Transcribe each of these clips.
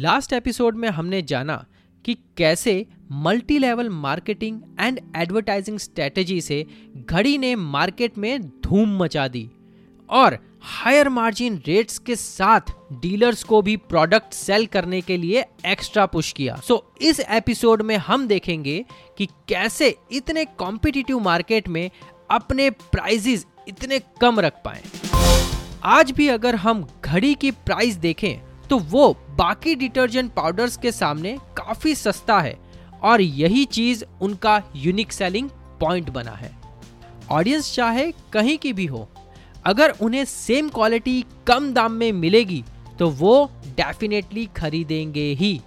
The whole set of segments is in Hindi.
लास्ट एपिसोड में हमने जाना कि कैसे multi level marketing and advertising strategy से घड़ी ने मार्केट में धूम मचा दी और हायर मार्जिन रेट्स के साथ डीलर्स को भी प्रोडक्ट सेल करने के लिए एक्स्ट्रा पुश किया। सो so, इस एपिसोड में हम देखेंगे कि कैसे इतने कॉम्पिटिटिव मार्केट में अपने प्राइजेस इतने कम रख पाए। आज भी अगर हम घड़ी की प्राइस देखें तो वो बाकी डिटर्जेंट पाउडर्स के सामने काफ़ी सस्ता है और यही चीज़ उनका यूनिक सेलिंग पॉइंट बना है। ऑडियंस चाहे कहीं की भी हो, अगर उन्हें सेम क्वालिटी कम दाम में मिलेगी तो वो डेफिनेटली खरीदेंगे ही।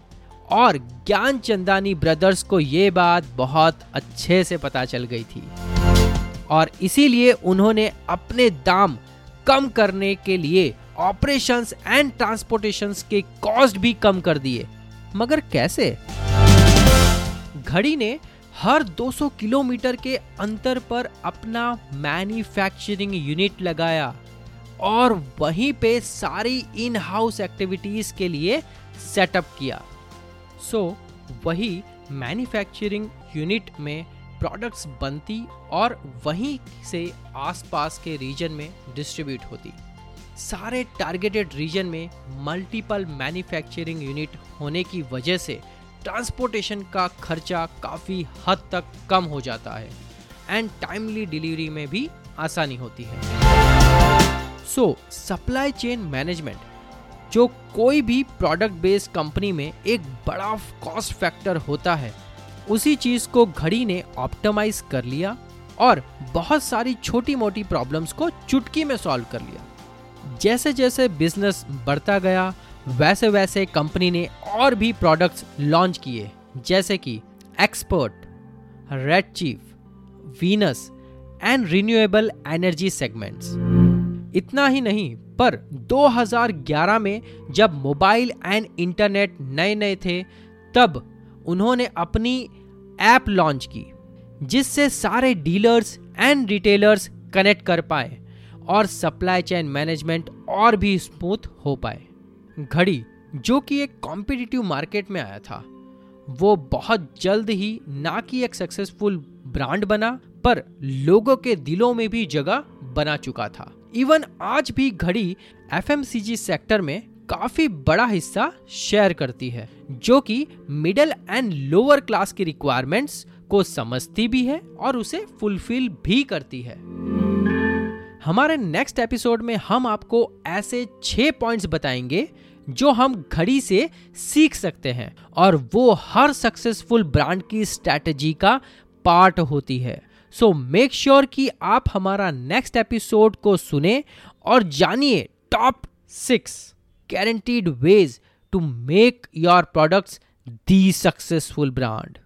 और ज्ञान चंदानी ब्रदर्स को ये बात बहुत अच्छे से पता चल गई थी। और इसीलिए उन्होंने अपने दाम कम करने के लिए ऑपरेशंस एंड ट्रांसपोर्टेशंस के कॉस्ट भी कम कर दिए। मगर कैसे? घड़ी ने हर 200 किलोमीटर के अंतर पर अपना मैन्युफैक्चरिंग यूनिट लगाया और वहीं पे सारी इन हाउस एक्टिविटीज़ के लिए सेटअप किया। सो so, वही मैन्युफैक्चरिंग यूनिट में प्रोडक्ट्स बनती और वहीं से आसपास के रीजन में डिस्ट्रीब्यूट होती। सारे टारगेटेड रीजन में मल्टीपल मैन्युफैक्चरिंग यूनिट होने की वजह से ट्रांसपोर्टेशन का खर्चा काफ़ी हद तक कम हो जाता है एंड टाइमली डिलीवरी में भी आसानी होती है। सो सप्लाई चेन मैनेजमेंट जो कोई भी प्रोडक्ट बेस्ड कंपनी में एक बड़ा कॉस्ट फैक्टर होता है, उसी चीज़ को घड़ी ने ऑप्टिमाइज कर लिया और बहुत सारी छोटी मोटी प्रॉब्लम्स को चुटकी में सॉल्व कर लिया। जैसे जैसे बिज़नेस बढ़ता गया वैसे वैसे कंपनी ने और भी प्रोडक्ट्स लॉन्च किए, जैसे कि Expert Red Chief Venus and renewable energy segments इतना ही नहीं, पर 2011 में जब मोबाइल एंड इंटरनेट नए नए थे, तब उन्होंने अपनी ऐप लॉन्च की, जिससे सारे डीलर्स एंड रिटेलर्स कनेक्ट कर पाए। और सप्लाई चेन मैनेजमेंट और भी स्मूथ हो पाए। घड़ी, जो कि एक कॉम्पिटिटिव मार्केट में आया था, वो बहुत जल्द ही ना कि एक सक्सेसफुल ब्रांड बना, पर लोगों के दिलों में भी जगह बना चुका था। इवन आज भी घड़ी एफएमसीजी सेक्टर में काफ़ी बड़ा हिस्सा शेयर करती है, जो कि मिडिल एंड लोअर क्लास की रिक्वायरमेंट्स को समझती भी है और उसे फुलफिल भी करती है। हमारे नेक्स्ट एपिसोड में हम आपको ऐसे छह पॉइंट्स बताएँगे जो हम घड़ी से सीख सकते हैं और वो हर सक्सेसफुल ब्रांड की स्ट्रैटेजी का पार्ट होती है। सो मेक श्योर कि आप हमारा नेक्स्ट एपिसोड को सुने और जानिए top six guaranteed ways to make your products the successful brand